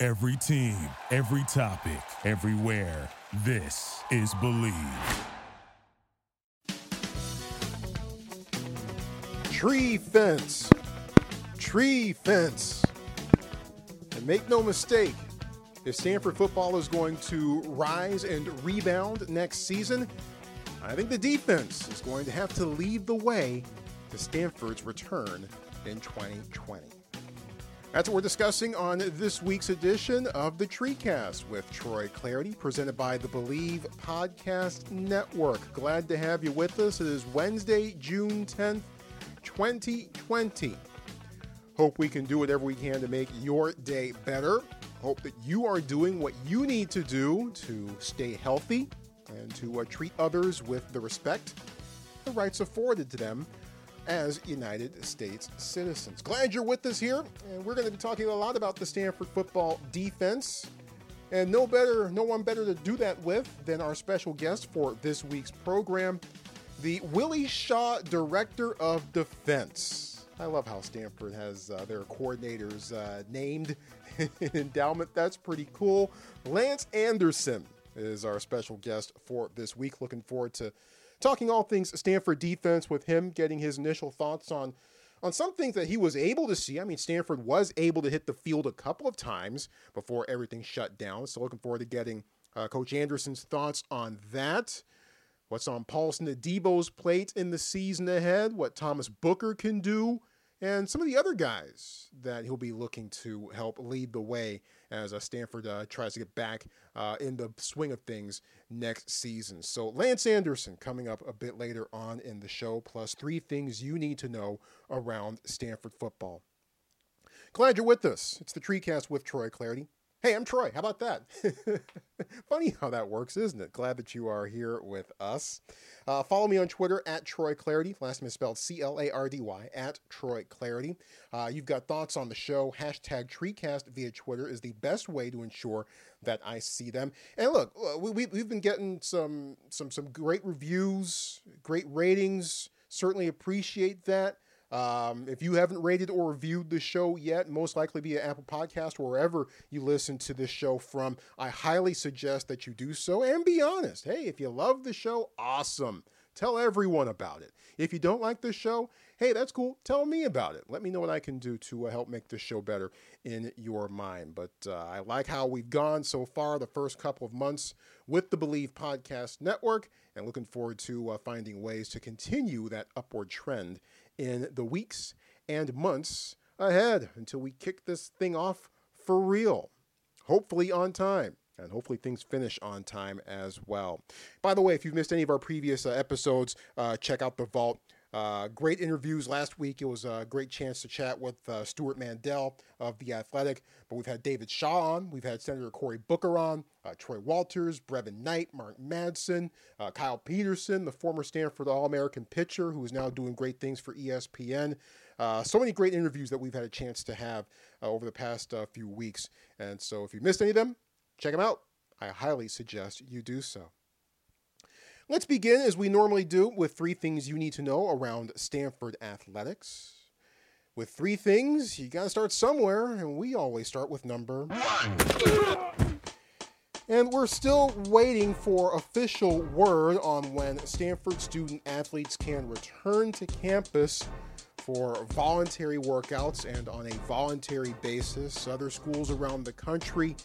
Every team, every topic, everywhere. This is Believe. Tree fence. Tree fence. And make no mistake, if Stanford football is going to rise and rebound next season, I think the defense is going to have to lead the way to Stanford's return in 2020. That's what we're discussing on this week's edition of the TreeCast with Troy Clardy, presented by the Believe Podcast Network. Glad to have you with us. It is Wednesday, June 10th, 2020. Hope we can do whatever we can to make your day better. Hope that you are doing what you need to do to stay healthy and to uh, treat others with the respect, the rights afforded to them as United States citizens. Glad you're with us here, and we're going to be talking a lot about the Stanford football defense. And no better, no one better to do that with than our special guest for this week's program, the Willie Shaw Director of Defense. I love how Stanford has uh, their coordinators uh, named in endowment. That's pretty cool. Lance Anderson is our special guest for this week. Looking forward to talking all things Stanford defense with him, getting his initial thoughts on on some things that he was able to see. I mean, Stanford was able to hit the field a couple of times before everything shut down. So looking forward to getting uh, Coach Anderson's thoughts on that. What's on Paulson Adebo's plate in the season ahead? What Thomas Booker can do? and some of the other guys that he'll be looking to help lead the way as uh, Stanford uh, tries to get back uh, in the swing of things next season. So, Lance Anderson coming up a bit later on in the show, plus three things you need to know around Stanford football. Glad you're with us. It's the TreeCast with Troy Clardy. Hey, I'm Troy. How about that? Funny how that works, isn't it? Glad that you are here with us. Uh, follow me on Twitter at Troy Clardy. Last name is spelled C L A R D Y at Troy Clardy. Uh, you've got thoughts on the show. Hashtag TreeCast via Twitter is the best way to ensure that I see them. And look, uh, we, we've been getting some some some great reviews, great ratings. Certainly appreciate that. Um, if you haven't rated or reviewed the show yet, most likely via Apple Podcast or wherever you listen to this show from, I highly suggest that you do so and be honest. Hey, if you love the show, awesome. Tell everyone about it. If you don't like the show, hey, that's cool. Tell me about it. Let me know what I can do to uh, help make this show better in your mind. But uh, I like how we've gone so far the first couple of months with the Believe Podcast Network and looking forward to uh, finding ways to continue that upward trend in the weeks and months ahead until we kick this thing off for real. Hopefully on time. And hopefully things finish on time as well. By the way, if you've missed any of our previous uh, episodes, uh, check out the vault. Uh, great interviews last week. It was a great chance to chat with uh, Stewart Mandel of The Athletic. But we've had David Shaw on. We've had Senator Cory Booker on, uh, Troy Walters, Brevin Knight, Mark Madsen, uh, Kyle Peterson, the former Stanford All American pitcher who is now doing great things for ESPN. Uh, so many great interviews that we've had a chance to have over the past few weeks. And so if you missed any of them, check them out. I highly suggest you do so. Let's begin, as we normally do, with three things you need to know around Stanford athletics. With three things, you got to start somewhere, and we always start with number one. And we're still waiting for official word on when Stanford student athletes can return to campus for voluntary workouts and on a voluntary basis. Other schools around the country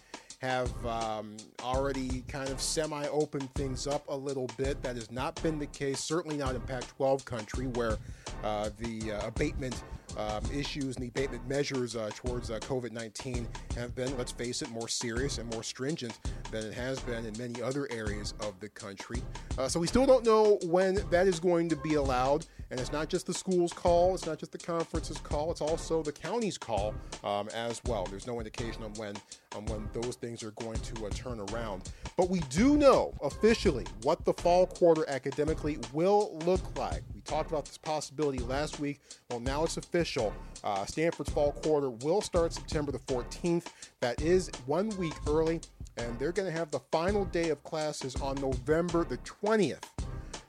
have um, already kind of semi opened things up a little bit. That has not been the case, certainly not in Pac 12 country, where uh, the uh, abatement um, issues and the abatement measures uh, towards uh, COVID 19 have been, let's face it, more serious and more stringent than it has been in many other areas of the country. Uh, so we still don't know when that is going to be allowed. And it's not just the school's call, it's not just the conference's call, it's also the county's call um, as well. There's no indication on when on when those things are going to uh, turn around. But we do know officially what the fall quarter academically will look like. We talked about this possibility last week. Well, now it's official. Uh, Stanford's fall quarter will start September the 14th. That is one week early, and they're going to have the final day of classes on November the 20th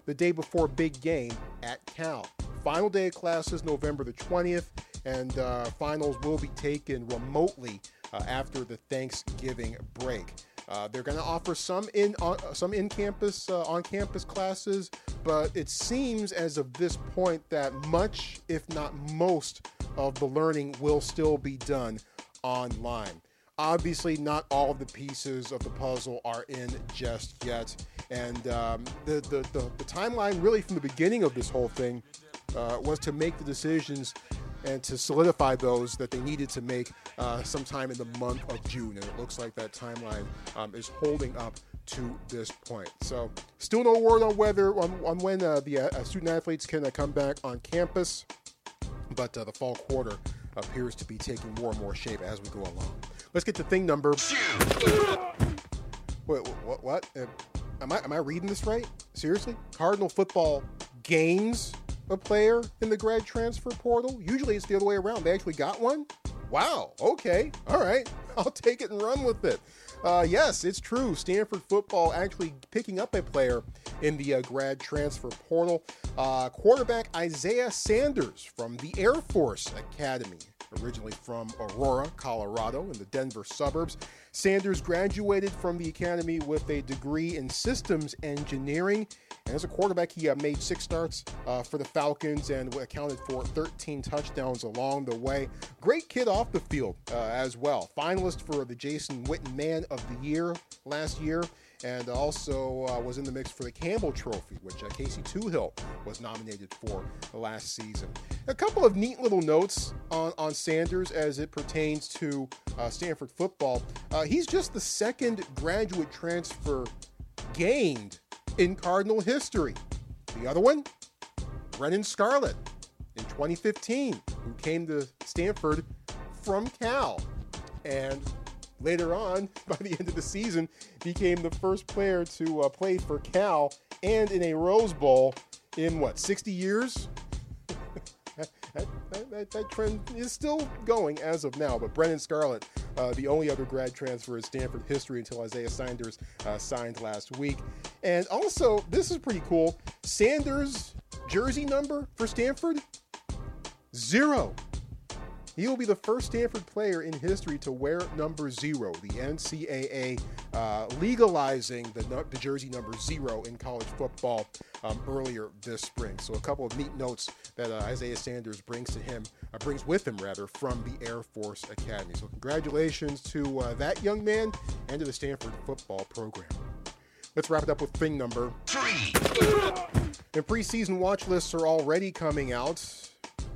the day before big game at Cal. Final day of classes November the 20th, and uh, finals will be taken remotely uh, after the Thanksgiving break. Uh, they're going to offer some in uh, some in campus uh, on campus classes, but it seems as of this point that much, if not most, of the learning will still be done online. Obviously, not all the pieces of the puzzle are in just yet. And um, the, the, the, the, timeline, really, from the beginning of this whole thing, uh, was to make the decisions and to solidify those that they needed to make uh, sometime in the month of June. And it looks like that timeline um, is holding up to this point. So, still no word on whether on, on when uh, the uh, student athletes can uh, come back on campus, but uh, the fall quarter appears to be taking more and more shape as we go along. Let's get to thing number. Wait, what? What? Am I am I reading this right? Seriously? Cardinal football gains a player in the grad transfer portal. Usually it's the other way around. They actually got one. Wow. Okay. All right. I'll take it and run with it. Uh, yes, it's true. Stanford football actually picking up a player in the uh, grad transfer portal. Uh, quarterback Isaiah Sanders from the Air Force Academy originally from Aurora, Colorado, in the Denver suburbs. Sanders graduated from the academy with a degree in systems engineering. And as a quarterback, he uh, made six starts uh, for the Falcons and accounted for 13 touchdowns along the way. Great kid off the field uh, as well. Finalist for the Jason Witten Man of the Year last year and also uh, was in the mix for the Campbell Trophy, which uh, Casey Toohill was nominated for last season. A couple of neat little notes on, on Sanders as it pertains to uh, Stanford football. Uh, he's just the second graduate transfer gained in Cardinal history. The other one, Brennan Scarlett in 2015, who came to Stanford from Cal. And later on, by the end of the season, became the first player to uh, play for Cal and in a Rose Bowl in what, 60 years? That, that, that, that, trend is still going as of now. But Brennan Scarlett, uh, the only other grad transfer in Stanford history until Isaiah Sanders uh, signed last week. And also, this is pretty cool Sanders' jersey number for Stanford zero. He will be the first Stanford player in history to wear number zero, the NCAA uh, legalizing the, the, jersey number zero in college football um, earlier this spring. So a couple of neat notes that uh, Isaiah Sanders brings to him, uh, brings with him rather, from the Air Force Academy. So congratulations to uh, that young man and to the Stanford football program. Let's wrap it up with thing number three. And preseason watch lists are already coming out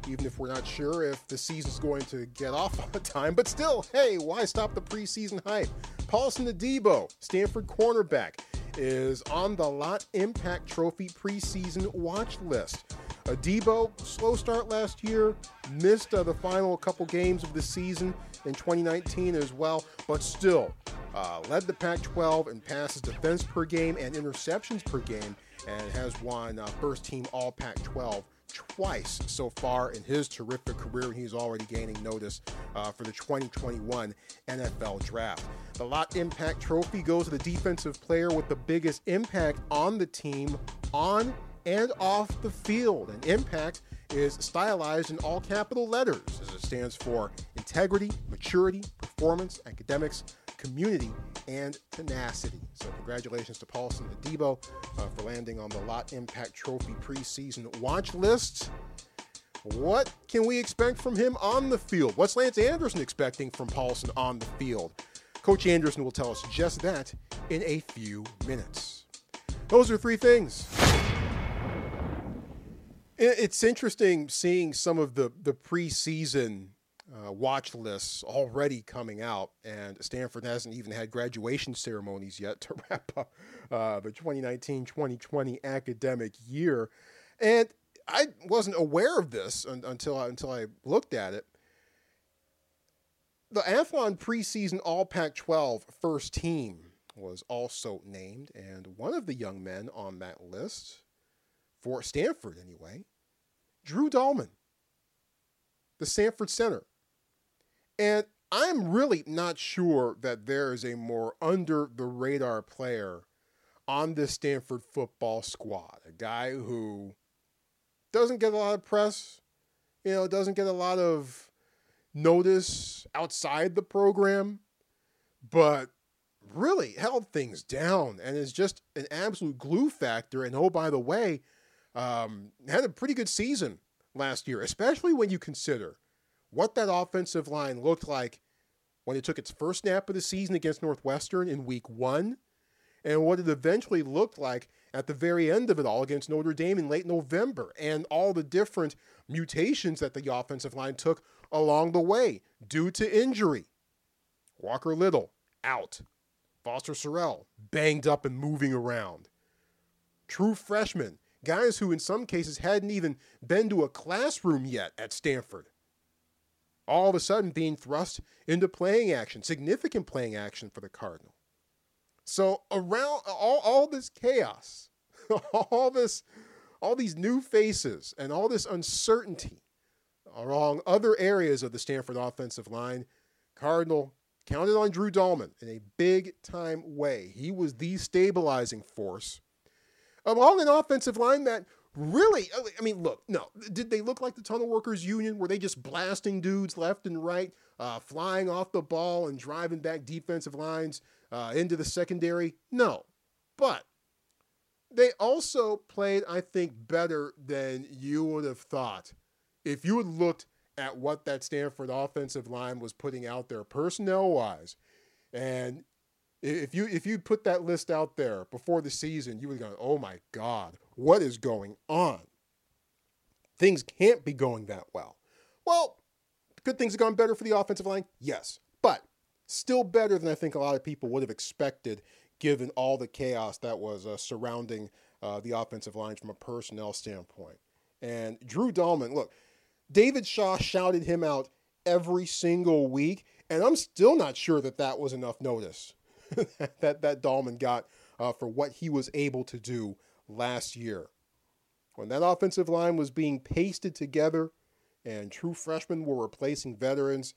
even if we're not sure if the season's going to get off on time. But still, hey, why stop the preseason hype? Paulson Adebo, Stanford cornerback, is on the Lott Impact Trophy preseason watch list. Adebo, slow start last year, missed uh, the final couple games of the season in 2019 as well, but still uh, led the Pac 12 in passes defense per game and interceptions per game, and has won uh, first team All Pac 12 twice so far in his terrific career, he's already gaining notice uh, for the 2021 NFL Draft. The Lott Impact Trophy goes to the defensive player with the biggest impact on the team, on and off the field. And impact is stylized in all capital letters as it stands for integrity, maturity, performance, academics, community, and tenacity. So, congratulations to Paulson Adebo uh, for landing on the Lott Impact Trophy preseason watch list. What can we expect from him on the field? What's Lance Anderson expecting from Paulson on the field? Coach Anderson will tell us just that in a few minutes. Those are three things. It's interesting seeing some of the, the preseason uh, watch lists already coming out, and Stanford hasn't even had graduation ceremonies yet to wrap up uh, the 2019 2020 academic year. And I wasn't aware of this un- until, I, until I looked at it. The Athlon preseason All Pac 12 first team was also named, and one of the young men on that list, for Stanford anyway, Drew Dalman, the Stanford center. And I'm really not sure that there is a more under the radar player on this Stanford football squad. A guy who doesn't get a lot of press, you know, doesn't get a lot of notice outside the program, but really held things down and is just an absolute glue factor. And oh, by the way, um, had a pretty good season last year, especially when you consider what that offensive line looked like when it took its first snap of the season against Northwestern in week one, and what it eventually looked like at the very end of it all against Notre Dame in late November, and all the different mutations that the offensive line took along the way due to injury. Walker Little out. Foster Sarell banged up and moving around. True freshmen, guys who in some cases hadn't even been to a classroom yet at Stanford all of a sudden being thrust into playing action, significant playing action for the Cardinal. So around all, all this chaos, all this, all these new faces, and all this uncertainty along other areas of the Stanford offensive line, Cardinal counted on Drew Dalman in a big time way. He was the stabilizing force along an offensive line that Really? I mean, look, no. Did they look like the Tunnel Workers Union? Were they just blasting dudes left and right, uh, flying off the ball and driving back defensive lines uh, into the secondary? No. But they also played, I think, better than you would have thought. If you had looked at what that Stanford offensive line was putting out there personnel wise, and if you if you put that list out there before the season, you would go, "Oh my God, what is going on? Things can't be going that well." Well, could things have gone better for the offensive line? Yes, but still better than I think a lot of people would have expected, given all the chaos that was uh, surrounding uh, the offensive line from a personnel standpoint. And Drew Dalman, look, David Shaw shouted him out every single week, and I'm still not sure that that was enough notice that that Dalman got uh, for what he was able to do last year. When that offensive line was being pasted together and true freshmen were replacing veterans,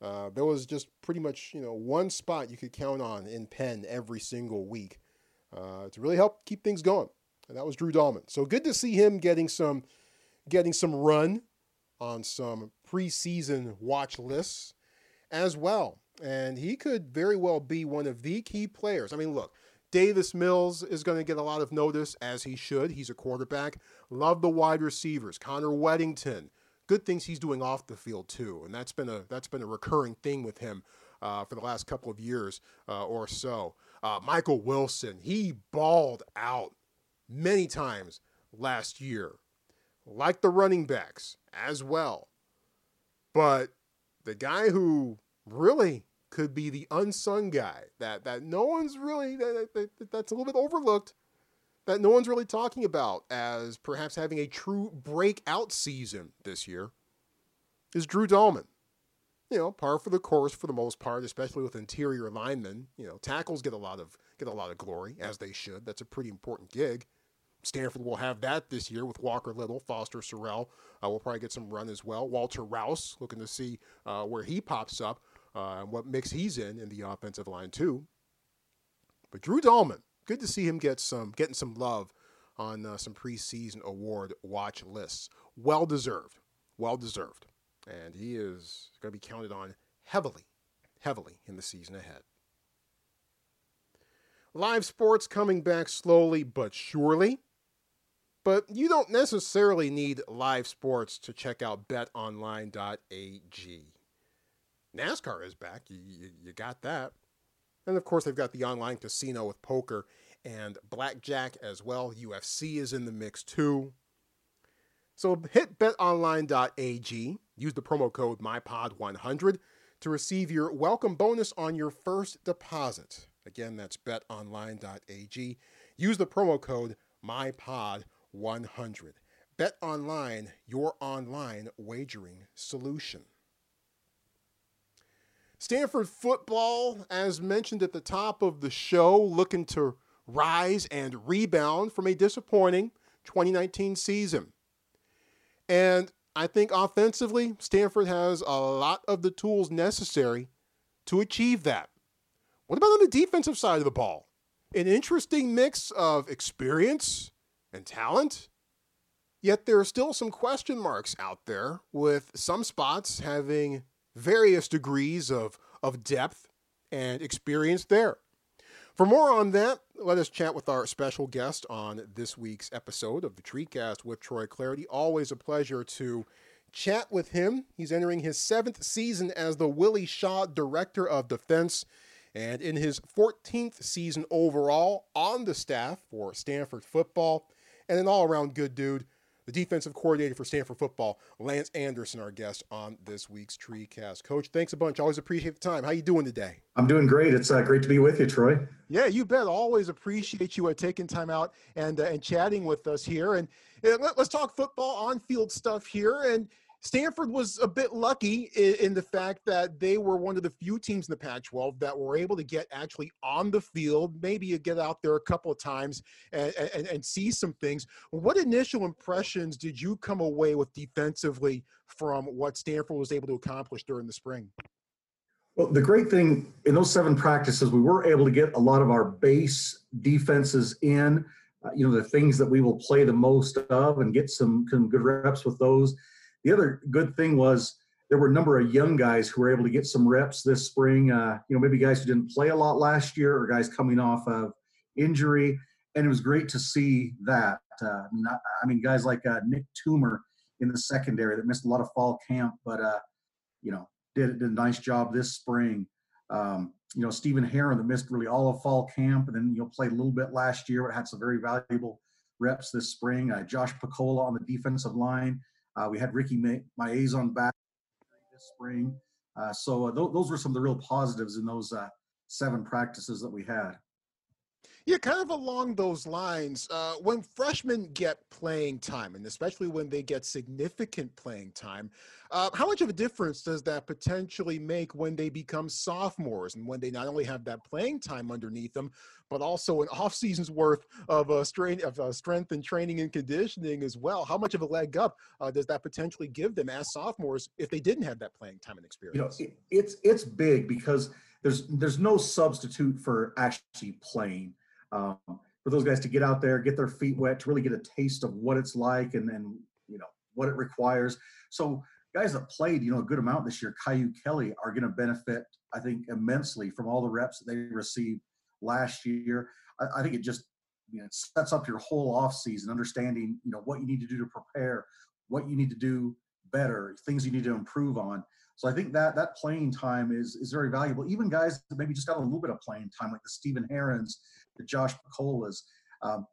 uh, there was just pretty much you know one spot you could count on in Penn every single week uh, to really help keep things going, and that was Drew Dalman. So good to see him getting some getting some run on some preseason watch lists as well and he could very well be one of the key players. I mean, look, Davis Mills is going to get a lot of notice as he should. He's a quarterback. Love the wide receivers. Connor Wedington. good things he's doing off the field too, and that's been a that's been a recurring thing with him uh, for the last couple of years uh, or so. Uh, Michael Wilson, he balled out many times last year, like the running backs as well. But the guy who really could be the unsung guy that that no one's really that, that, that's a little bit overlooked that no one's really talking about as perhaps having a true breakout season this year is Drew Dalman. You know, par for the course for the most part, especially with interior linemen. You know, tackles get a lot of get a lot of glory as they should. That's a pretty important gig. Stanford will have that this year with Walker Little, Foster Sarell. Uh, will probably get some run as well. Walter Rouse, looking to see uh, where he pops up uh, what mix he's in in the offensive line too. But Drew Dalman, good to see him get some getting some love on uh, some preseason award watch lists. Well deserved, well deserved, and he is going to be counted on heavily, heavily in the season ahead. Live sports coming back slowly but surely. But you don't necessarily need live sports to check out betonline.ag. NASCAR is back. You, you, you got that. And of course, they've got the online casino with poker and blackjack as well. UFC is in the mix too. So hit betonline.ag, use the promo code MyPod100 to receive your welcome bonus on your first deposit. Again, that's betonline.ag. Use the promo code MyPod100. Bet Online, your online wagering solution. Stanford football, as mentioned at the top of the show, looking to rise and rebound from a disappointing 2019 season. And I think offensively, Stanford has a lot of the tools necessary to achieve that. What about on the defensive side of the ball? An interesting mix of experience and talent. Yet there are still some question marks out there, with some spots having various degrees of, of depth and experience there. For more on that, let us chat with our special guest on this week's episode of the TreeCast with Troy Clardy. Always a pleasure to chat with him. He's entering his seventh season as the Willie Shaw Director of Defense and in his 14th season overall on the staff for Stanford football, and an all around good dude the defensive coordinator for Stanford football, Lance Anderson, our guest on this week's TreeCast. Coach, thanks a bunch. Always appreciate the time. How you doing today? I'm doing great. It's uh, great to be with you, Troy. Yeah, you bet. Always appreciate you uh, taking time out and uh, and chatting with us here. And uh, let, us talk football on field stuff here. And Stanford was a bit lucky in, in, the fact that they were one of the few teams in the Pac 12 that were able to get actually on the field, maybe you get out there a couple of times and, and, and see some things. What initial impressions did you come away with defensively from what Stanford was able to accomplish during the spring? Well, the great thing in those seven practices, we were able to get a lot of our base defenses in, uh, you know, the things that we will play the most of and get some, some good reps with those the other good thing was there were a number of young guys who were able to get some reps this spring. Uh, you know, maybe guys who didn't play a lot last year or guys coming off of injury. And it was great to see that. Uh, I, mean, I, mean, guys like uh, Nick Toomer in the secondary that missed a lot of fall camp, but, uh, you know, did, did a nice job this spring. Um, you know, Stephen Herron that missed really all of fall camp and then, you know, played a little bit last year, but had some very valuable reps this spring. Uh, Josh Pakola on the defensive line uh, we had Ricky Miezan back this spring. Uh, so uh, th- those were some of the real positives in those uh, seven practices that we had. Yeah, kind of along those lines. Uh, when freshmen get playing time, and especially when they get significant playing time, uh, how much of a difference does that potentially make when they become sophomores and when they not only have that playing time underneath them, but also an off season's worth of uh, strain of uh, strength and training and conditioning as well? How much of a leg up uh, does that potentially give them as sophomores if they didn't have that playing time and experience? You know, it, it's it's big because there's there's no substitute for actually playing um, for those guys to get out there, get their feet wet, to really get a taste of what it's like and then, you know, what it requires. So guys that played, you know, a good amount this year, Kyu Kelly, are going to benefit, I think, immensely from all the reps that they received last year. I, I think it just, you know, sets up your whole off season, understanding, you know, what you need to do to prepare, what you need to do better, things you need to improve on. So I think that that playing time is is very valuable. Even guys that maybe just got a little bit of playing time, like the Stephen Herrons, the Josh Pakolas, um,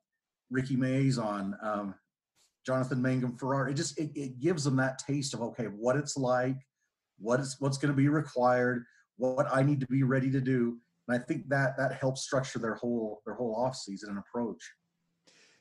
Ricky Miezan, um, Jonathan Mangum Farrar. It just it, it gives them that taste of okay, what it's like, what is what's going to be required, what I need to be ready to do. And I think that that helps structure their whole their whole off season and approach.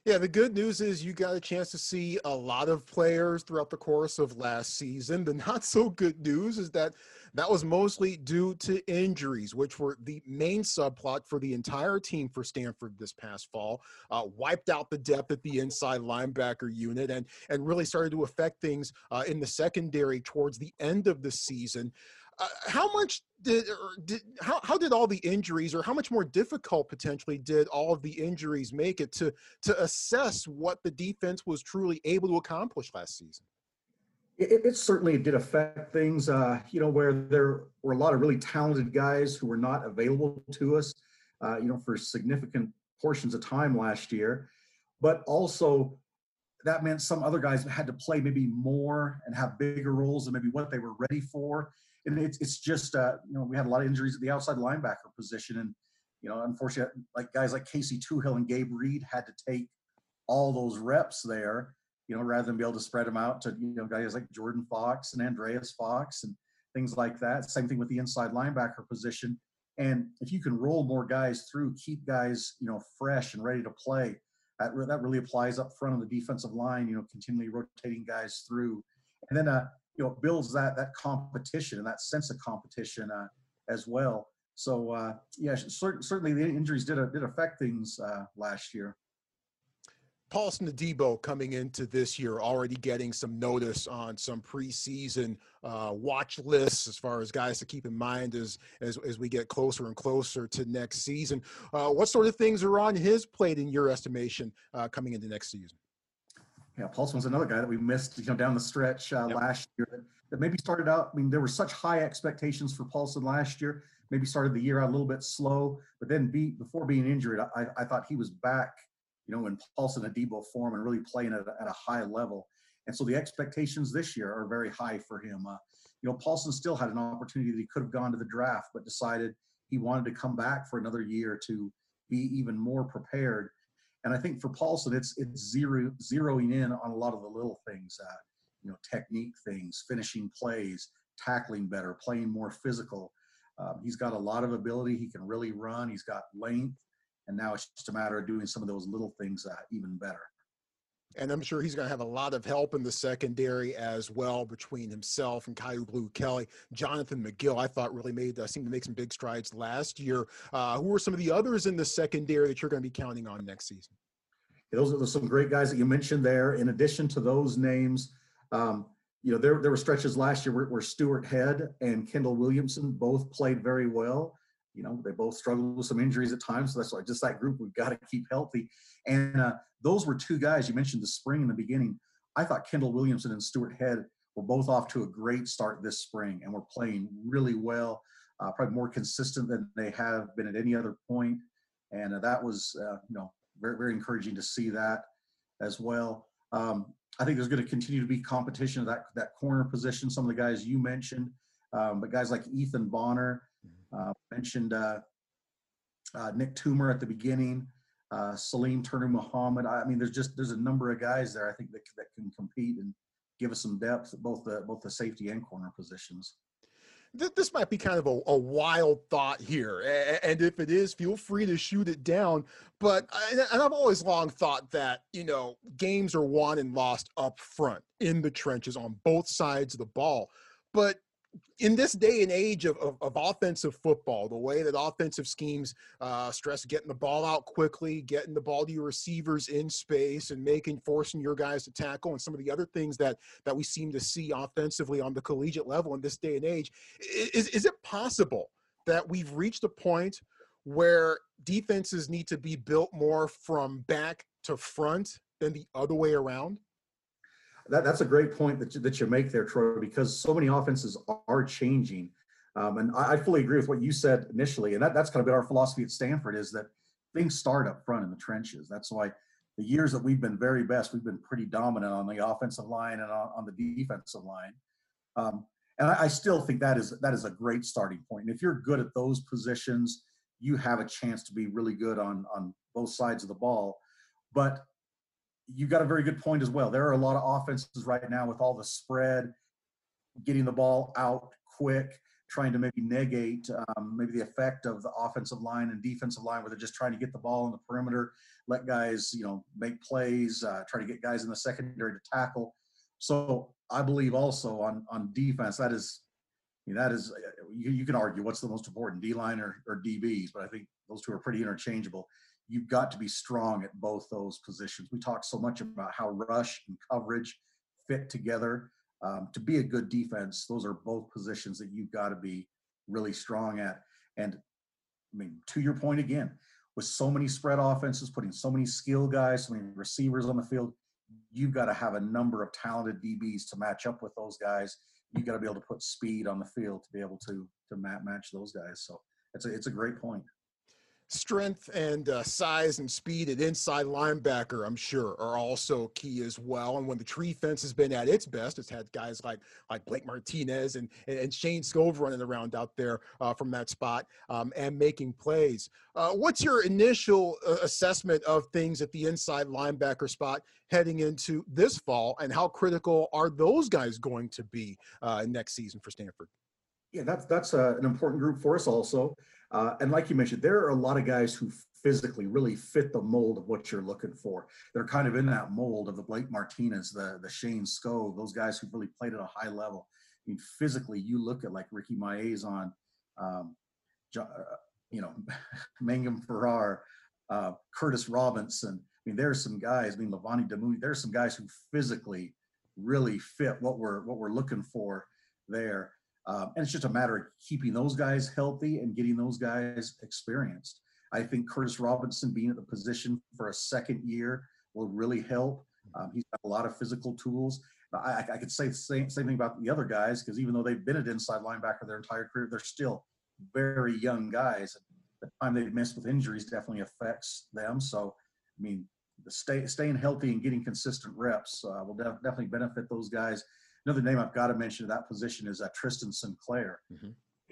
Yeah, the good news is you got a chance to see a lot of players throughout the course of last season. The not so good news is that that was mostly due to injuries, which were the main subplot for the entire team for Stanford this past fall. Uh, wiped out the depth at the inside linebacker unit and, and really started to affect things uh, in the secondary towards the end of the season. Uh, how much did, did how, how did all the injuries or how much more difficult potentially did all of the injuries make it to to assess what the defense was truly able to accomplish last season? It, it certainly did affect things uh, you know where there were a lot of really talented guys who were not available to us uh, you know for significant portions of time last year. But also that meant some other guys had to play maybe more and have bigger roles than maybe what they were ready for and it's it's just uh, you know we had a lot of injuries at the outside linebacker position, and you know unfortunately like guys like Casey Toohill and Gabe Reid had to take all those reps there, you know, rather than be able to spread them out to, you know, guys like Jordan Fox and Andreas Fox and things like that. Same thing with the inside linebacker position. And if you can roll more guys through, keep guys, you know, fresh and ready to play, that, that really applies up front on the defensive line, you know, continually rotating guys through. And then, uh, you know, builds that that competition and that sense of competition uh, as well. So uh, yeah, certainly the injuries did did affect things uh, last year. Paulson Adebo coming into this year already getting some notice on some preseason uh, watch lists as far as guys to keep in mind as as, as we get closer and closer to next season. Uh, what sort of things are on his plate in your estimation uh, coming into next season? Yeah, Paulson was another guy that we missed, you know, down the stretch uh, yep. last year. That, that maybe started out. I mean, there were such high expectations for Paulson last year. Maybe started the year out a little bit slow, but then be, before being injured, I, I thought he was back you know, in Paulson Adebo form and really playing at a, at a high level. And so the expectations this year are very high for him. Uh, you know, Paulson still had an opportunity that he could have gone to the draft, but decided he wanted to come back for another year to be even more prepared. And I think for Paulson, it's it's zero zeroing in on a lot of the little things, uh, you know, technique things, finishing plays, tackling better, playing more physical. Um, he's got a lot of ability. He can really run. He's got length and now it's just a matter of doing some of those little things uh, even better. And I'm sure he's going to have a lot of help in the secondary as well between himself and Kyu Blu Kelly. Jonathan McGill, I thought really made uh, seemed to make some big strides last year. Uh, who are some of the others in the secondary that you're going to be counting on next season? Those are some great guys that you mentioned there. In addition to those names, um, you know, there there were stretches last year where, where Stuart Head and Kendall Williamson both played very well you know, they both struggled with some injuries at times. So that's why just that group we've got to keep healthy. And uh, those were two guys you mentioned the spring in the beginning. I thought Kendall Williamson and Stuart Head were both off to a great start this spring and were playing really well, uh, probably more consistent than they have been at any other point. And uh, that was, uh, you know, very very encouraging to see that as well. Um, I think there's going to continue to be competition at that that corner position. Some of the guys you mentioned, um, but guys like Ethan Bonner uh, mentioned uh, uh, Nick Toomer at the beginning, uh, Salim Turner Muhammad. I mean, there's just there's a number of guys there I think that that can compete and give us some depth at both the both the safety and corner positions. This might be kind of a, a wild thought here, and if it is, feel free to shoot it down. But and I've always long thought that you know games are won and lost up front in the trenches on both sides of the ball. But in this day and age of, of, of, offensive football, the way that offensive schemes uh, stress getting the ball out quickly, getting the ball to your receivers in space, and making forcing your guys to tackle, and some of the other things that that we seem to see offensively on the collegiate level in this day and age, is is it possible that we've reached a point where defenses need to be built more from back to front than the other way around? That, that's a great point that you, that you make there, Troy, because so many offenses are changing. Um, and I, I, fully agree with what you said initially. And that, that's kind of been our philosophy at Stanford is that things start up front in the trenches. That's why the years that we've been very best, we've been pretty dominant on the offensive line and on, on the defensive line. Um, and I, I, still think that is that is a great starting point. And if you're good at those positions, you have a chance to be really good on on both sides of the ball. But you got a very good point as well. There are a lot of offenses right now with all the spread, getting the ball out quick, trying to maybe negate um, maybe the effect of the offensive line and defensive line where they're just trying to get the ball in the perimeter, let guys, you know, make plays, uh, try to get guys in the secondary to tackle. So I believe also on on defense that is, I mean, that is you, you can argue what's the most important, D line or, or DBs, but I think those two are pretty interchangeable you've got to be strong at both those positions. We talk so much about how rush and coverage fit together. Um, to be a good defense, those are both positions that you've got to be really strong at. And I mean, to your point again, with so many spread offenses, putting so many skill guys, so many receivers on the field, you've got to have a number of talented DBs to match up with those guys. You've got to be able to put speed on the field to be able to to match those guys. So it's a it's a great point. Strength and uh, size and speed at inside linebacker, I'm sure, are also key as well. And when the tree fence has been at its best, it's had guys like like Blake Martinez and and, Shane Skov running around out there uh, from that spot um, and making plays. Uh, what's your initial uh, assessment of things at the inside linebacker spot heading into this fall, and how critical are those guys going to be uh, next season for Stanford? Yeah, that's that's uh, an important group for us also. Uh, and like you mentioned, there are a lot of guys who physically really fit the mold of what you're looking for. They're kind of in that mold of the Blake Martinez, the the Shane Skov, those guys who really played at a high level. I mean, physically, you look at like Ricky Miezan, um, uh, you know, Mangum Farrar, uh, Curtis Robinson. I mean, there's some guys. I mean, Levani Damuni. There's some guys who physically really fit what we're what we're looking for there. Um, and it's just a matter of keeping those guys healthy and getting those guys experienced. I think Curtis Robinson being at the position for a second year will really help. Um, he's got a lot of physical tools. I, I could say the same, same thing about the other guys because even though they've been at inside linebacker their entire career, they're still very young guys. The time they've missed with injuries definitely affects them. So, I mean, the stay, staying healthy and getting consistent reps uh, will def- definitely benefit those guys Another name I've got to mention in that position is uh, Tristan Sinclair. Mm-hmm.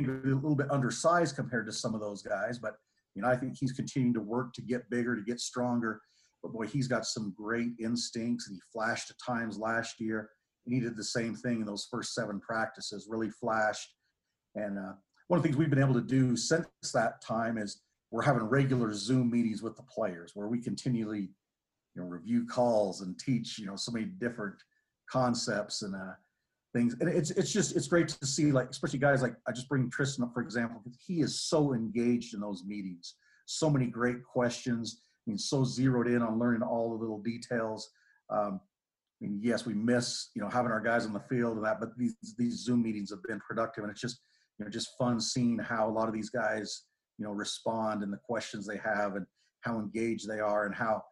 A little bit undersized compared to some of those guys, but you know I think he's continuing to work to get bigger, to get stronger. But boy, he's got some great instincts, and he flashed at times last year. And he did the same thing in those first seven practices, really flashed. And uh, one of the things we've been able to do since that time is we're having regular Zoom meetings with the players where we continually, you know, review calls and teach, you know, so many different concepts and uh, things. And it's it's just it's great to see like especially guys like I just bring Tristan up for example because he is so engaged in those meetings. So many great questions. I mean, so zeroed in on learning all the little details. Um, I mean, yes, we miss you know having our guys on the field and that, but these these Zoom meetings have been productive, and it's just you know just fun seeing how a lot of these guys you know respond and the questions they have and how engaged they are and how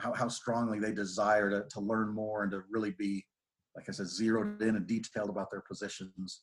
how, how strongly they desire to, to learn more and to really be like I said, zeroed in and detailed about their positions.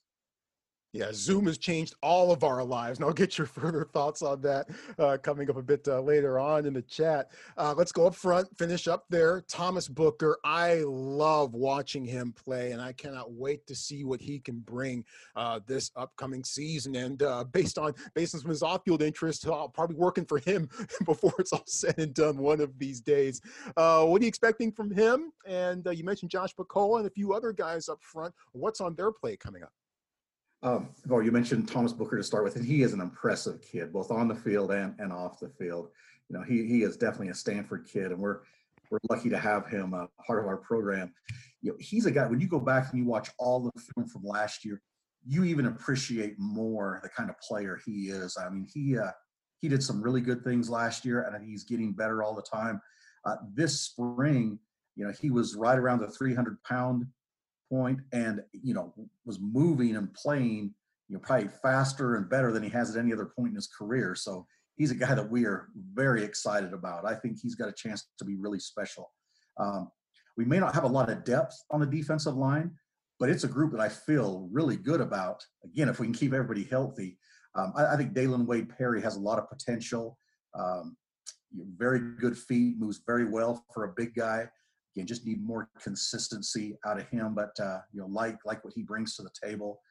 Yeah, Zoom has changed all of our lives, and I'll get your further thoughts on that uh, coming up a bit uh, later on in the chat. Uh, let's go up front, finish up there. Thomas Booker, I love watching him play, and I cannot wait to see what he can bring uh, this upcoming season. And uh, based on based on some of his off-field interests, I'll probably working for him before it's all said and done one of these days. Uh, what are you expecting from him? And you mentioned Josh Pakola and a few other guys up front. What's on their play coming up? Um, well, you mentioned Thomas Booker to start with, and he is an impressive kid, both on the field and, and off the field. You know, he he is definitely a Stanford kid, and we're we're lucky to have him uh, part of our program. You know, he's a guy. When you go back and you watch all the film from last year, you even appreciate more the kind of player he is. I mean, he uh, he did some really good things last year, and he's getting better all the time. Uh, this spring, you know, he was right around the 300 pound point and you know was moving and playing you know probably faster and better than he has at any other point in his career. So he's a guy that we are very excited about. I think he's got a chance to be really special. Um, we may not have a lot of depth on the defensive line but it's a group that i feel really good about. Again if we can keep everybody healthy um, I, I, think Dalyn Wade Perry has a lot of potential. Um, very good feet moves very well for a big guy Again, just need more consistency out of him, but uh, you know, like like what he brings to the table.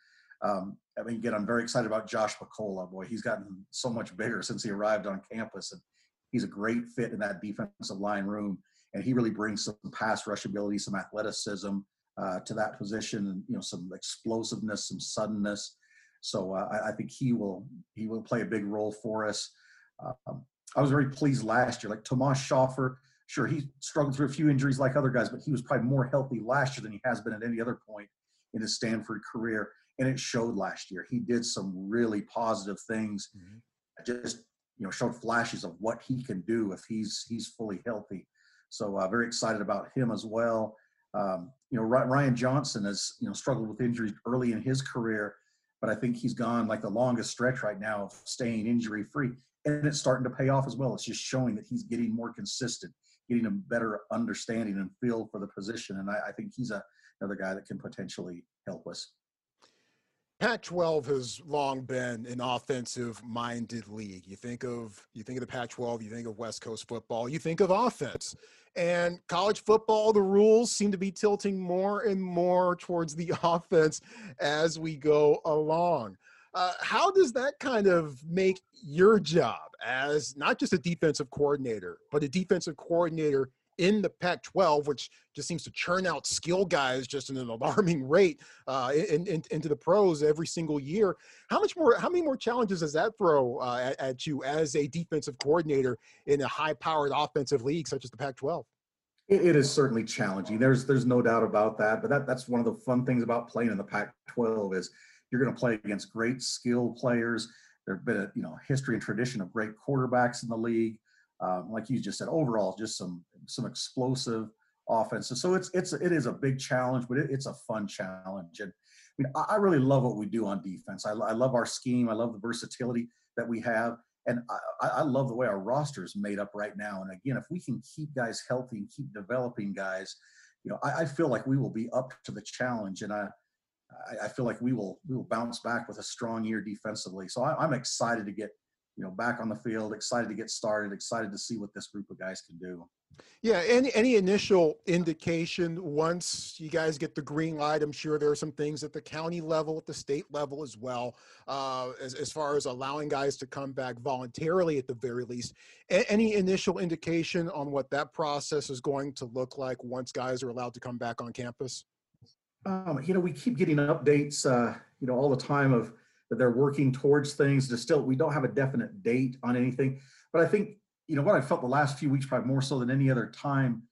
Um, I mean, again, I'm very excited about Josh Pakola. Boy, he's gotten so much bigger since he arrived on campus, and he's a great fit in that defensive line room. And he really brings some pass rush ability, some athleticism uh, to that position, and you know, some explosiveness, some suddenness. So uh, I, I, think he will he will play a big role for us. Um, I was very pleased last year. Like Thomas Schaffer, Sure, he struggled through a few injuries like other guys, but he was probably more healthy last year than he has been at any other point in his Stanford career. And it showed last year. He did some really positive things. Mm-hmm. Just you know, showed flashes of what he can do if he's he's fully healthy. So uh, very excited about him as well. Um, you know, Ryan Johnson has you know struggled with injuries early in his career, but I think he's gone like the longest stretch right now of staying injury free, and it's starting to pay off as well. It's just showing that he's getting more consistent getting a better understanding and feel for the position. And I, I think he's a, another guy that can potentially help us. Pac-12 has long been an offensive-minded league. You think of you think of the Pac-12, you think of West Coast football, you think of offense. And college football, the rules seem to be tilting more and more towards the offense as we go along. Uh, how does that kind of make your job as not just a defensive coordinator, but a defensive coordinator in the Pac 12, which just seems to churn out skill guys just in an alarming rate uh, in, in, into the pros every single year. How much more, how many more challenges does that throw uh, at, at, you as a defensive coordinator in a high powered offensive league such as the Pac 12? It is certainly challenging. There's there's no doubt about that. But that that's one of the fun things about playing in the Pac-12 is you're going to play against great skill players. There've been a you know history and tradition of great quarterbacks in the league um, like you just said, overall, just some some explosive offenses. So it's it's it is a big challenge, but it, it's a fun challenge. And I mean, I, I really love what we do on defense. I, I, love our scheme. I love the versatility that we have, and I, I love the way our roster is made up right now. And again, if we can keep guys healthy and keep developing guys, you know, I, I feel like we will be up to the challenge. And I. I feel like we will we will bounce back with a strong year defensively. So I, I'm excited to get you know, back on the field, excited to get started, excited to see what this group of guys can do. Yeah, any any initial indication once you guys get the green light? I'm sure there are some things at the county level, at the state level as well, uh, as as far as allowing guys to come back voluntarily at the very least. A- any initial indication on what that process is going to look like once guys are allowed to come back on campus? Um, you know, we keep getting updates, uh, you know, all the time of that they're working towards things. To still we don't have a definite date on anything but i think you know what i felt the last few weeks probably more so than any other time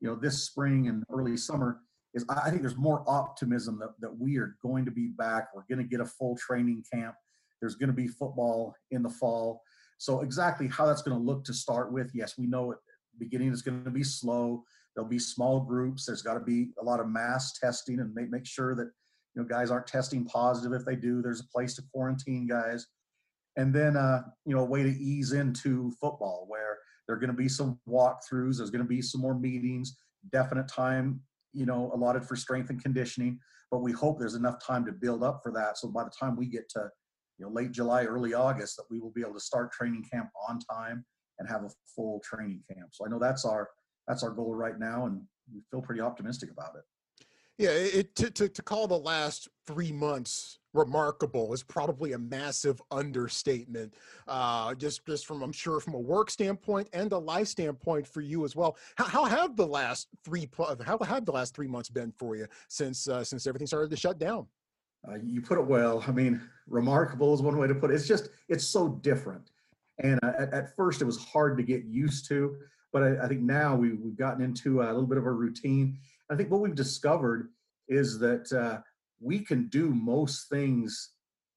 you know this spring and early summer is i think there's more optimism that, that we are going to be back. We're going to get a full training camp. There's going to be football in the fall. So exactly how that's going to look to start with yes we know at the beginning is going to be slow there'll be small groups. There's got to be a lot of mass testing and make, make sure that you know guys aren't testing positive. If they do there's a place to quarantine guys. And then uh, you know a way to ease into football where there are going to be some walkthroughs there's going to be some more meetings definite time you know allotted for strength and conditioning. But we hope there's enough time to build up for that. So by the time we get to you know late july early august that we will be able to start training camp on time and have a full training camp. So i know that's our that's our goal right now and we feel pretty optimistic about it yeah, it, to, to, to call the last three months remarkable is probably a massive understatement. Uh, just just from I'm sure from a work standpoint and a life standpoint for you as well. How, how have the last three how have the last three months been for you since uh, since everything started to shut down? Uh, you put it well. I mean, remarkable is one way to put it. It's just it's so different, and uh, at, at, first it was hard to get used to. But I, I think now we, we've gotten into a little bit of a routine I think what we've discovered is that uh, we can do most things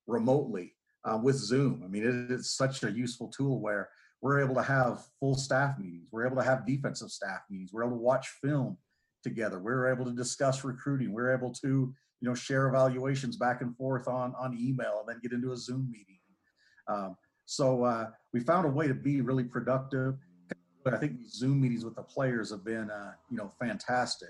remotely uh, with Zoom. I mean, it is such a useful tool where we're able to have full staff meetings, we're able to have defensive staff meetings, we're able to watch film together, we're able to discuss recruiting, we're able to you know share evaluations back and forth on on email and then get into a Zoom meeting. Um, so uh, we found a way to be really productive. But I think these Zoom meetings with the players have been, uh, you know, fantastic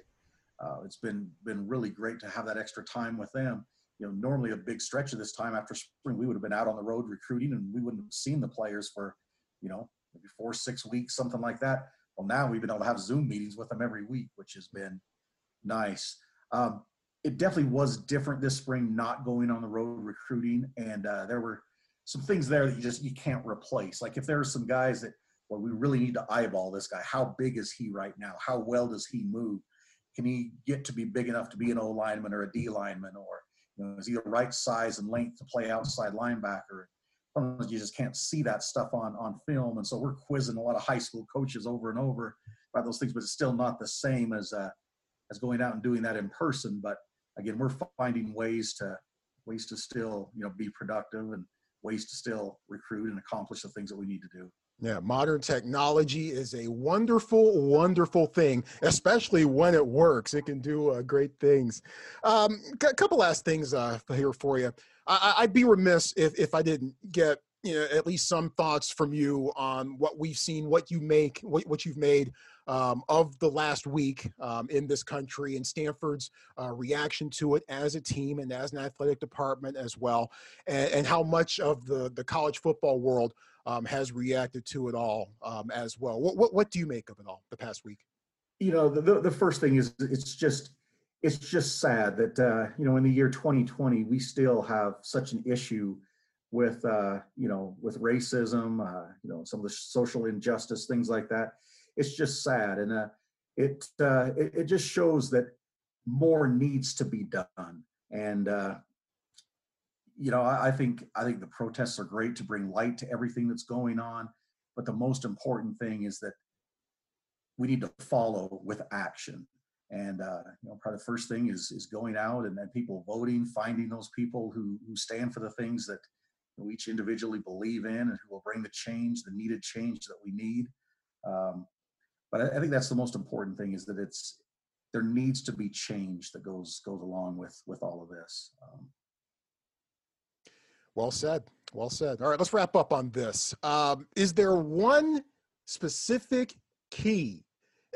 uh, it's been been really great to have that extra time with them. You know, normally a big stretch of this time after spring, we would have been out on the road recruiting, and we wouldn't have seen the players for, you know, maybe four, six weeks, something like that. Well, now we've been able to have Zoom meetings with them every week, which has been nice. Um, it definitely was different this spring, not going on the road recruiting, and uh, there were some things there that you just you can't replace. Like if there are some guys that, well, we really need to eyeball this guy. How big is he right now? How well does he move? can he get to be big enough to be an O lineman or a D lineman, or you know, is he the right size and length to play outside linebacker? Sometimes you just can't see that stuff on on film, and so we're quizzing a lot of high school coaches over and over about those things, but it's still not the same as uh, as going out and doing that in person. But again, we're finding ways to ways to still you know be productive and ways to still recruit and accomplish the things that we need to do. Yeah, modern technology is a wonderful, wonderful thing, especially when it works. It can do uh, great things. Um, a couple last things uh, here for you. I, would be remiss if, if I didn't get you know, at least some thoughts from you on what we've seen, what you make, what, what you've made um, of the last week um, in this country and Stanford's uh, reaction to it as a team and as an athletic department as well, and, and how much of the, the college football world um, has reacted to it all um, as well. What, what, what do you make of it all the past week? You know, the, the first thing is it's just it's just sad that uh, you know in the year 2020 we still have such an issue with uh, you know with racism, uh, you know some of the social injustice, things like that it's just sad, and uh, it, uh, it, it just shows that more needs to be done. And uh, you know, I, I think I think the protests are great to bring light to everything that's going on, but the most important thing is that we need to follow with action. And uh, you know, probably the first thing is is going out and then people voting, finding those people who who stand for the things that we each individually believe in and who will bring the change, the needed change that we need. Um, but I, I think that's the most important thing is that it's there needs to be change that goes goes along with with all of this. Um, well said. Well said. All right, let's wrap up on this. Um, is there one specific key?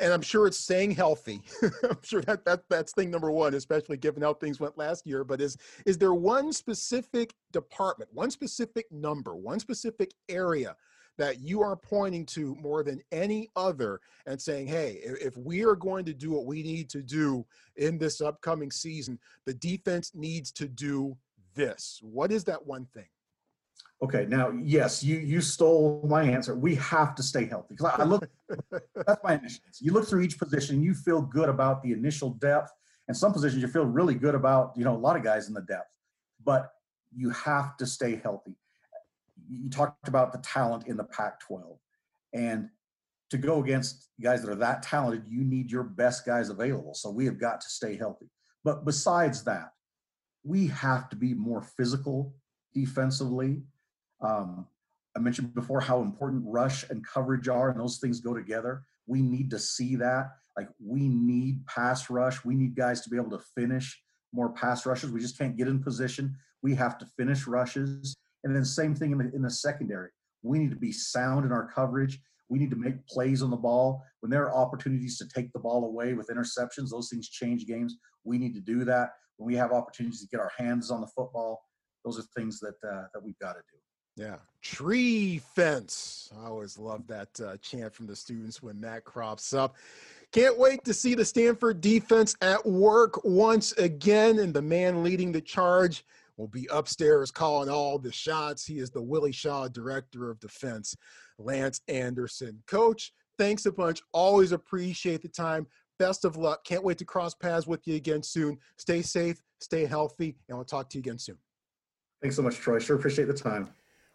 And I'm sure it's staying healthy. I'm sure that, that that's thing number one, especially given how things went last year. But is is there one specific department, one specific number, one specific area that you are pointing to more than any other and saying, hey, if we are going to do what we need to do in this upcoming season, the defense needs to do this. What is that one thing? Okay, now yes, you you stole my answer. We have to stay healthy I, look. that's my initial. You look through each position, you feel good about the initial depth, and some positions you feel really good about. You know, a lot of guys in the depth, but you have to stay healthy you talked about the talent in the Pac 12. And to go against guys that are that talented, you need your best guys available. So we have got to stay healthy. But besides that, we have to be more physical defensively. Um, I mentioned before how important rush and coverage are, and those things go together. We need to see that. Like, we need pass rush. We need guys to be able to finish more pass rushes. We just can't get in position. We have to finish rushes. And then same thing in the, in the secondary. We need to be sound in our coverage. We need to make plays on the ball. When there are opportunities to take the ball away with interceptions, those things change games. We need to do that. When we have opportunities to get our hands on the football, those are things that uh, that we've got to do. Yeah, tree fence. I always love that uh, chant from the students when that crops up. Can't wait to see the Stanford defense at work once again, and the man leading the charge will be upstairs calling all the shots. He is the Willie Shaw Director of Defense, Lance Anderson. Coach, thanks a bunch. Always appreciate the time. Best of luck. Can't wait to cross paths with you again soon. Stay safe, stay healthy, and we'll talk to you again soon. Thanks so much, Troy. Sure appreciate the time.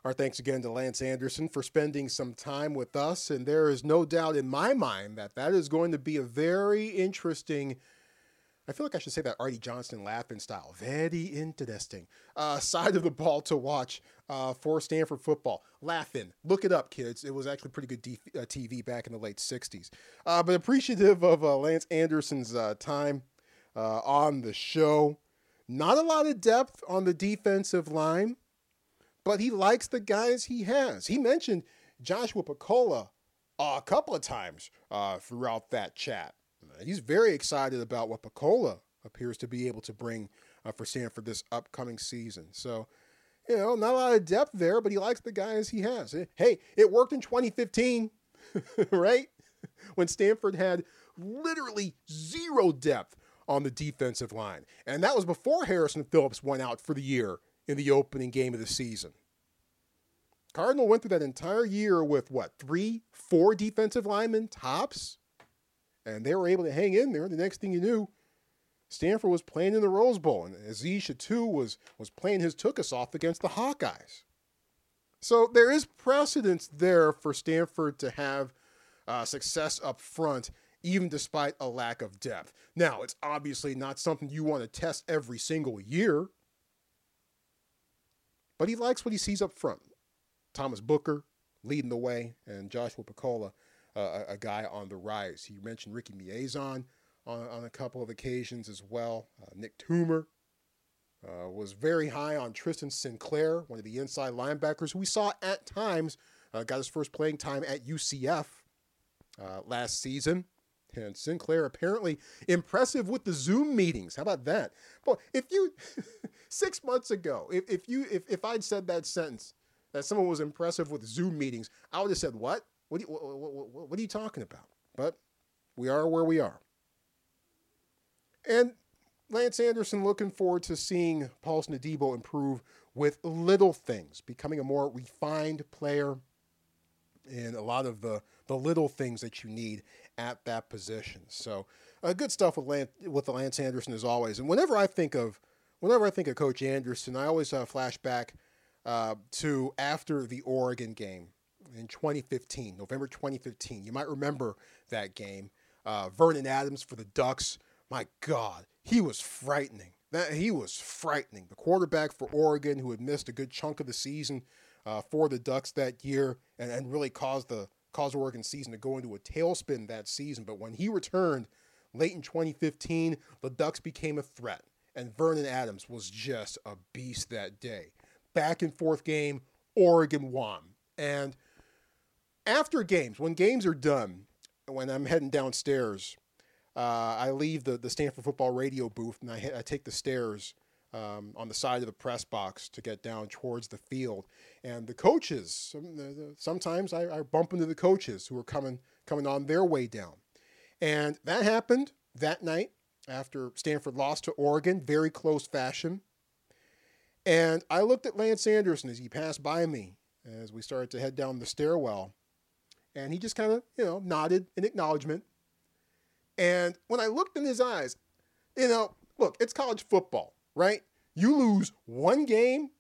Our thanks again to Lance Anderson for spending some time with us. And there is no doubt in my mind that that is going to be a very interesting I feel like I should say that Arte Johnson Laugh-In style. Very interesting. Uh, side of the ball to watch uh, for Stanford football. Laugh-In. Look it up, kids. It was actually pretty good D- uh, TV back in the late 60s. Uh, but appreciative of uh, Lance Anderson's uh, time on the show. Not a lot of depth on the defensive line, but he likes the guys he has. He mentioned Joshua Pakola a couple of times throughout that chat. He's very excited about what Pakola appears to be able to bring uh, for Stanford this upcoming season. So, you know, not a lot of depth there, but he likes the guys he has. Eh, hey, it worked in 2015, right? When Stanford had literally zero depth on the defensive line. And that was before Harrison Phillips went out for the year in the opening game of the season. Cardinal went through that entire year with what, three, four defensive linemen tops? And they were able to hang in there. The next thing you knew, Stanford was playing in the Rose Bowl, and Aziz Shittu was was playing his took us off against the Hawkeyes. So there is precedence there for Stanford to have uh, success up front, even despite a lack of depth. Now, it's obviously not something you want to test every single year, but he likes what he sees up front. Thomas Booker leading the way, and Joshua Pakola uh, a, guy on the rise. He mentioned Ricky Miezan on, on a couple of occasions as well. Uh, Nick Toomer, Uh, was very high on Tristan Sinclair, one of the inside linebackers who we saw at times uh, got his first playing time at UCF uh, last season. And Sinclair apparently impressive with the Zoom meetings. How about that? Well, if you six months ago, if, if you if, if I'd said that sentence that someone was impressive with Zoom meetings, I would have said, "What? What, what, what, what are you talking about?" But we are where we are. And Lance Anderson looking forward to seeing Paulson Adebo improve with little things, becoming a more refined player in a lot of the, the little things that you need at that position. So uh, good stuff with Lance, with Lance Anderson as always. And whenever I think of whenever I think of Coach Anderson, I always uh, flash back uh, to after the Oregon game in 2015, November 2015. You might remember that game. Uh, Vernon Adams for the Ducks. My God, he was frightening. That he was frightening. The quarterback for Oregon, who had missed a good chunk of the season uh, for the Ducks that year, and, and really caused the caused Oregon season to go into a tailspin that season. But when he returned late in 2015, the Ducks became a threat, and Vernon Adams was just a beast that day. Back and forth game, Oregon won, and after games, when games are done, when I'm heading downstairs, uh, I leave the, the Stanford football radio booth and I, I take the stairs um, on the side of the press box to get down towards the field. And the coaches, the, the, sometimes I, I, bump into the coaches who are coming coming on their way down. And that happened that night after Stanford lost to Oregon, very close fashion. And I looked at Lance Anderson as he passed by me as we started to head down the stairwell. And he just kind of, you know, nodded in acknowledgement. And when I looked in his eyes, you know, look, it's college football, right? You lose one game,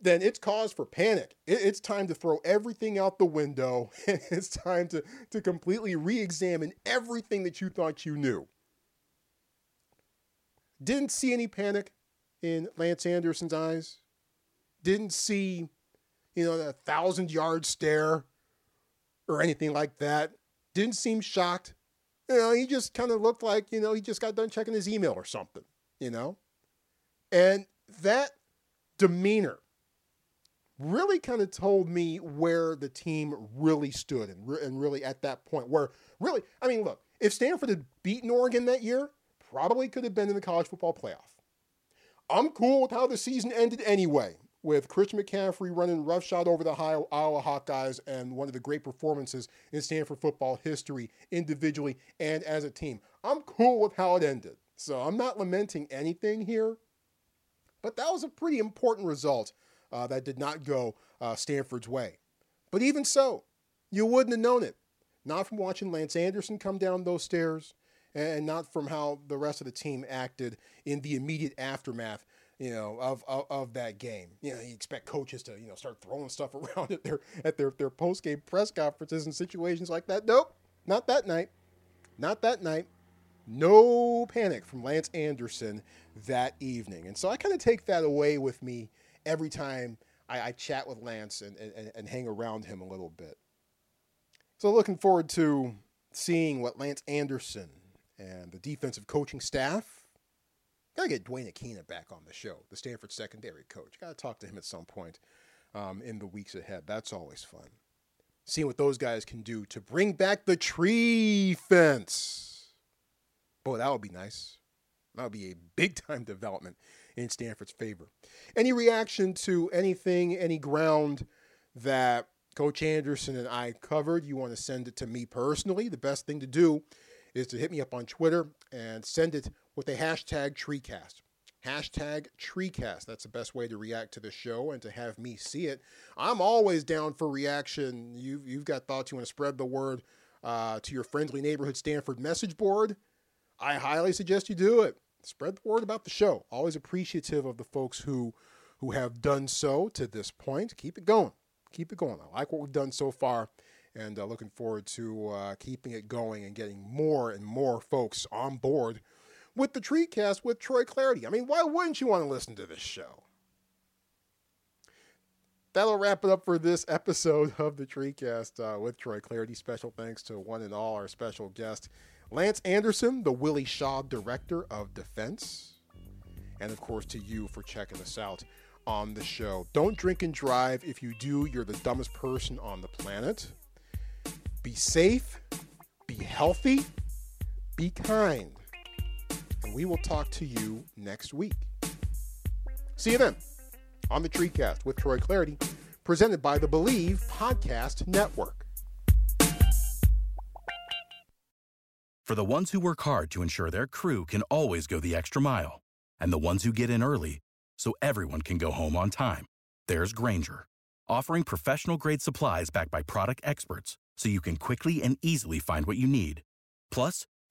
then it's cause for panic. It's time to throw everything out the window. it's time to, to completely re examine everything that you thought you knew. Didn't see any panic in Lance Anderson's eyes. Didn't see, you know, a thousand yard stare or anything like that. Didn't seem shocked. You know, he just kind of looked like, you know, he just got done checking his email or something, you know? And that demeanor really kind of told me where the team really stood and, re- and really at that point where really, I mean, look, if Stanford had beaten Oregon that year, probably could have been in the college football playoff. I'm cool with how the season ended anyway with Christian McCaffrey running roughshod over the Iowa Hawkeyes and one of the great performances in Stanford football history, individually and as a team. I'm cool with how it ended. So I'm not lamenting anything here, but that was a pretty important result uh, that did not go uh, Stanford's way. But even so, you wouldn't have known it. Not from watching Lance Anderson come down those stairs, and not from how the rest of the team acted in the immediate aftermath you know, of, of, of that game. You know, you expect coaches to, you know, start throwing stuff around at their at their their post game press conferences and situations like that. Nope, not that night. Not that night. No panic from Lance Anderson that evening. And so I kind of take that away with me every time I, I chat with Lance and, and, and hang around him a little bit. So looking forward to seeing what Lance Anderson and the defensive coaching staff Gotta get Duane Akina back on the show, the Stanford secondary coach. Gotta talk to him at some point um, in the weeks ahead. That's always fun. Seeing what those guys can do to bring back the tree fence. Boy, that would be nice. That would be a big time development in Stanford's favor. Any reaction to anything, any ground that Coach Anderson and I covered, you want to send it to me personally. The best thing to do is to hit me up on Twitter and send it with a hashtag TreeCast. Hashtag TreeCast. That's the best way to react to the show and to have me see it. I'm always down for reaction. You've, you've got thoughts you want to spread the word uh, to your friendly neighborhood Stanford message board. I highly suggest you do it. Spread the word about the show. Always appreciative of the folks who who have done so to this point. Keep it going. Keep it going. I like what we've done so far and uh, looking forward to uh, keeping it going and getting more and more folks on board with the TreeCast with Troy Clardy. I mean, why wouldn't you want to listen to this show? That'll wrap it up for this episode of the TreeCast uh, with Troy Clardy. Special thanks to one and all our special guest, Lance Anderson, the Willie Shaw Director of Defense. and of course to you for checking us out on the show. Don't drink and drive. If you do, you're the dumbest person on the planet. Be safe, be healthy, be kind, we will talk to you next week. See you then on the TreeCast with Troy Clardy, presented by the Bleav Podcast Network. For the ones who work hard to ensure their crew can always go the extra mile, and the ones who get in early so everyone can go home on time, there's Grainger, offering professional grade supplies backed by product experts so you can quickly and easily find what you need. Plus,